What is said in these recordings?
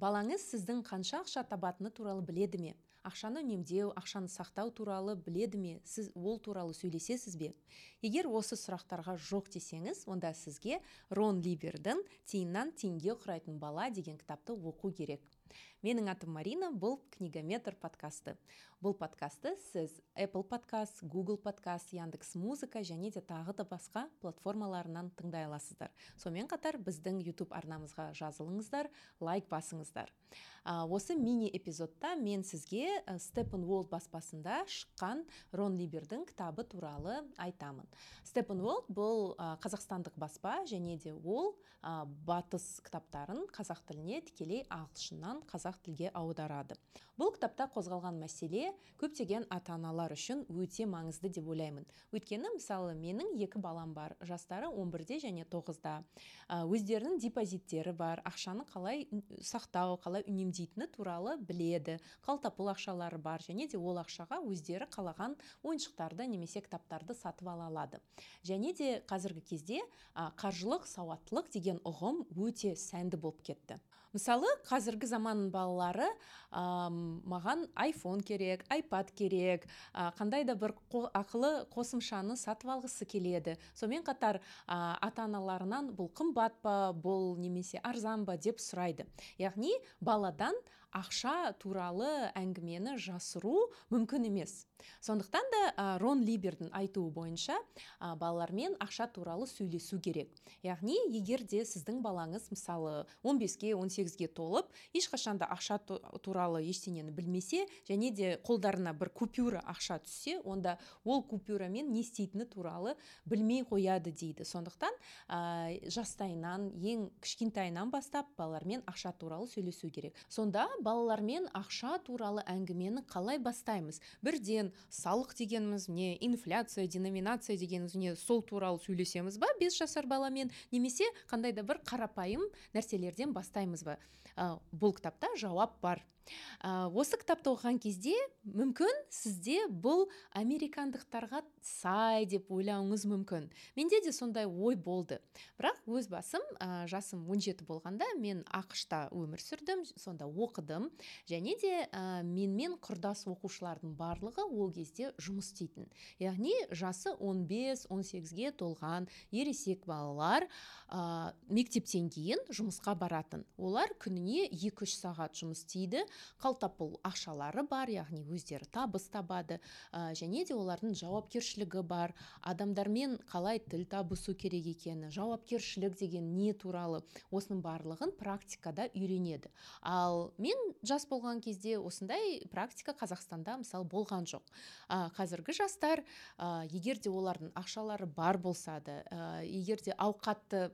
балаңыз сіздің қанша ақша табатыны туралы біледі ме? Ақшаны үнемдеу ақшаны сақтау туралы біледі ме? Сіз ол туралы сөйлесесіз бе? Егер осы сұрақтарға жоқ десеңіз онда сізге рон либердің тиыннан теңге құрайтын бала деген кітапты оқу керек. Менің атым марина бұл книгометр подкасты. Бұл подкасты сіз apple подкаст google подкаст яндекс музыка және де тағы да басқа платформаларынан тыңдай аласыздар. Сонымен қатар біздің YouTube арнамызға жазылыңыздар лайк басыңыздар. А, осы мини эпизодта мен сізге степен уолд баспасында шыққан рон либердің кітабы туралы айтамын. Степен уолд бұл қазақстандық баспа және де ол батыс кітаптарын қазақ тіліне тікелей ағылшыннан қазақ тілге аударады. Бұл кітапта қозғалған мәселе көптеген ата аналар үшін өте маңызды деп ойлаймын. Өйткені мысалы менің екі балам бар жастары 11-де және 9-да өздерінің депозиттері бар ақшаны қалай сақтау қалай үнемдейтіні туралы біледі. Қалтапұл ақшалары бар және де ол ақшаға өздері қалаған ойыншықтарды немесе кітаптарды сатып ала алады. Және де қазіргі кезде қаржылық сауаттылық деген ұғым өте сәнді болып кетті. Мысалы қазіргі заман балалары ә, маған iphone керек айпад керек ә, қандай да бір ақылы қосымшаны сатып алғысы келеді. Сонымен қатар ә, ата аналарынан бұл қымбат па бұл немесе арзан ба деп сұрайды. Яғни баладан ақша туралы әңгімені жасыру мүмкін емес. Сондықтан да рон либердің айтуы бойынша балалармен ақша туралы сөйлесу керек. Яғни егер де сіздің балаңыз мысалы 15-ге 18-ге толып ешқашан да ақша туралы ештеңені білмесе және де қолдарына бір купюра ақша түссе онда ол купюрамен не істейтіні туралы білмей қояды дейді. Сондықтан ә, жастайынан ең кішкентайынан бастап балалармен ақша туралы сөйлесу керек. Сонда балалармен ақша туралы әңгімені қалай бастаймыз? Бірден салық дегеніміз не инфляция деноминация дегеніміз не сол туралы сөйлесеміз ба? Бес жасар баламен немесе қандай да бір қарапайым нәрселерден бастаймыз ба? Ә, бұл кітапта жауап бар. Ә, осы кітапты оқыған кезде мүмкін сізде бұл американдықтарға сай деп ойлауыңыз мүмкін. Менде де сондай ой болды. Бірақ өз басым ә, жасым 17 болғанда мен ақшта өмір сүрдім сонда оқыдым. Және де ә, менімен құрдас оқушылардың барлығы ол кезде жұмыс істейтін. Яғни жасы 15-18-ге толған ересек балалар ә, мектептен кейін жұмысқа баратын. Олар күніне 2-3 сағат жұмыс істейді. Қалтапұл ақшалары бар яғни өздері табыс табады. Ә, және де олардың жауапкершілігі бар. Адамдармен қалай тіл табысу керек екені жауапкершілік деген не туралы осының барлығын практикада үйренеді. Ал мен жас болған кезде осындай практика қазақстанда мысалы болған жоқ. Ә, қазіргі жастар ә, егер де олардың ақшалары бар болса да ә, егер де ауқатты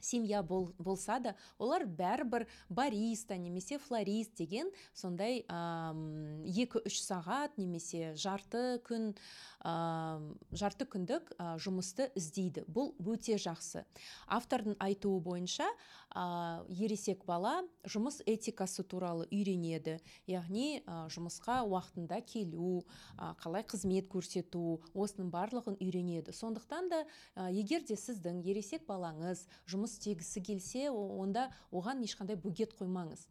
семья бол, болса да олар бәрібір бариста немесе флорист деген сондай екі үш сағат немесе жарты күн ә, жарты күндік ә, жұмысты іздейді. Бұл өте жақсы. Автордың айтуы бойынша ә, ересек бала жұмыс этикасы туралы үйренеді. Яғни жұмысқа уақытында келу қалай қызмет көрсету осының барлығын үйренеді. Сондықтан да егер де сіздің ересек балаңыз жұмыс жұмыс істегісі келсе онда оған ешқандай бөгет қоймаңыз.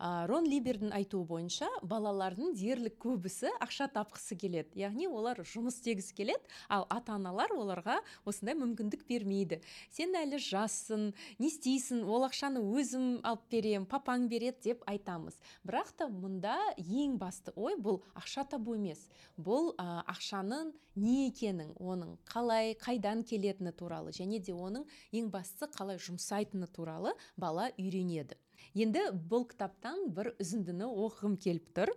Рон либердің айтуы бойынша балалардың дерлік көбісі ақша тапқысы келеді. Яғни олар жұмыс істегісі келеді ал ата аналар оларға осындай мүмкіндік бермейді. Сен әлі жассың не істейсің ол ақшаны өзім алып беремін папаң береді деп айтамыз. Бірақ та мұнда ең басты ой бұл ақша табу емес. Бұл ә, ақшаның не екенін оның қалай қайдан келетіні туралы және де оның ең бастысы қалай жұмсайтыны туралы бала үйренеді. Енді бұл кітаптан бір үзіндіні оқығым келіп тұр.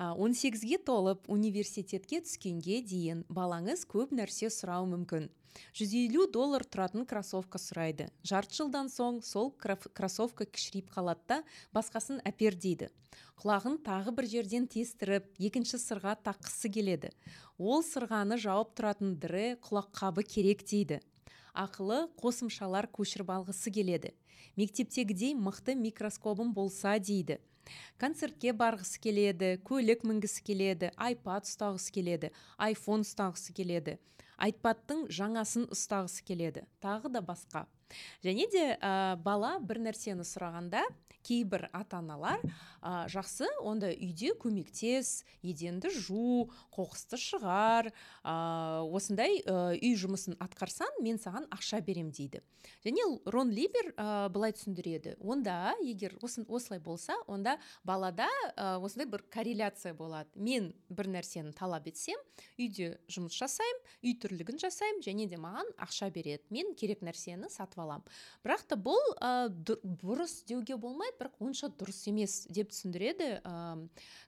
18-ге толып университетке түскенге дейін балаңыз көп нәрсе сұрауы мүмкін. 150 доллар тұратын кроссовка сұрайды. Жарты жылдан соң сол кроссовка кішірейіп қалады да басқасын әпер дейді. Құлағын тағы бір жерден тестіріп екінші сырға таққысы келеді. Ол сырғаны жауып тұратын діре құлаққабы керек дейді. Ақылы қосымшалар көшіріп алғысы келеді. Мектептегідей мықты микроскопым болса дейді. Концертке барғысы келеді көлік мінгісі келеді айпад ұстағысы келеді айфон ұстағысы келеді айпадтың жаңасын ұстағысы келеді. Тағы да басқа. Және де ә, бала бір нәрсені сұрағанда кейбір ата аналар ә, жақсы онда үйде көмектес еденді жу қоқысты шығар ә, осындай үй жұмысын атқарсаң мен саған ақша берем дейді. Және рон либер ә, былай түсіндіреді. Онда егер осылай болса онда балада ә, осындай бір корреляция болады. Мен бір нәрсені талап етсем үйде жұмыс жасаймын үй тірлігін жасаймын және де маған ақша береді. Мен керек нәрсені сатып аламын бірақ та бұл ә, бұрыс деуге болмайды бірақ онша дұрыс емес деп түсіндіреді ә,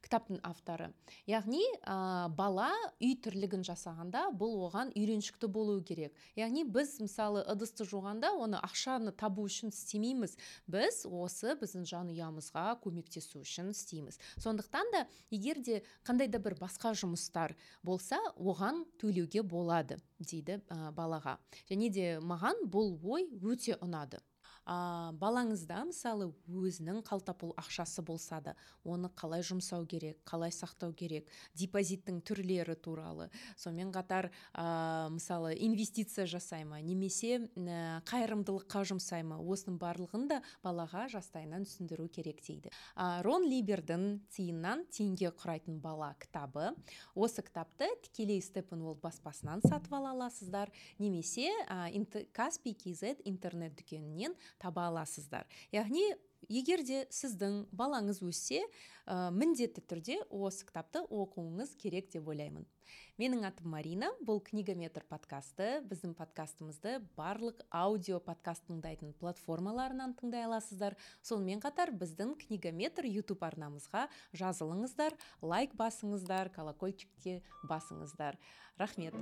кітаптың авторы. Яғни ә, бала үй тірлігін жасағанда бұл оған үйреншікті болу керек. Яғни біз мысалы ыдысты жуғанда оны ақшаны табу үшін істемейміз. Біз осы біздің жанұямызға көмектесу үшін істейміз. Сондықтан да егер де қандай да бір басқа жұмыстар болса оған төлеуге болады дейді балаға. Және де маған бұл ой өте ұнады. Ә, балаңызда мысалы өзінің қалтапұл ақшасы болса да оны қалай жұмсау керек қалай сақтау керек депозиттің түрлері туралы. Сонымен қатар ә, мысалы инвестиция жасай ма немесе ә, қайырымдылыққа жұмсай ма осының барлығын да балаға жастайынан түсіндіру керек дейді. Ә, рон либердің тиыннан теңге құрайтын бала кітабы. Осы кітапты тікелей степенволд баспасынан сатып ала аласыздар. Немесе ә, каспий kz интернет дүкенінен таба аласыздар. Яғни егер де сіздің балаңыз өссе ә, міндетті түрде осы кітапты оқуыңыз керек деп ойлаймын. Менің атым марина. Бұл книгометр подкасты біздің подкастымызды барлық аудио подкаст тыңдайтын платформаларынан тыңдай аласыздар. Сонымен қатар біздің книгометр ютуб арнамызға жазылыңыздар лайк басыңыздар колокольчикке басыңыздар. Рахмет!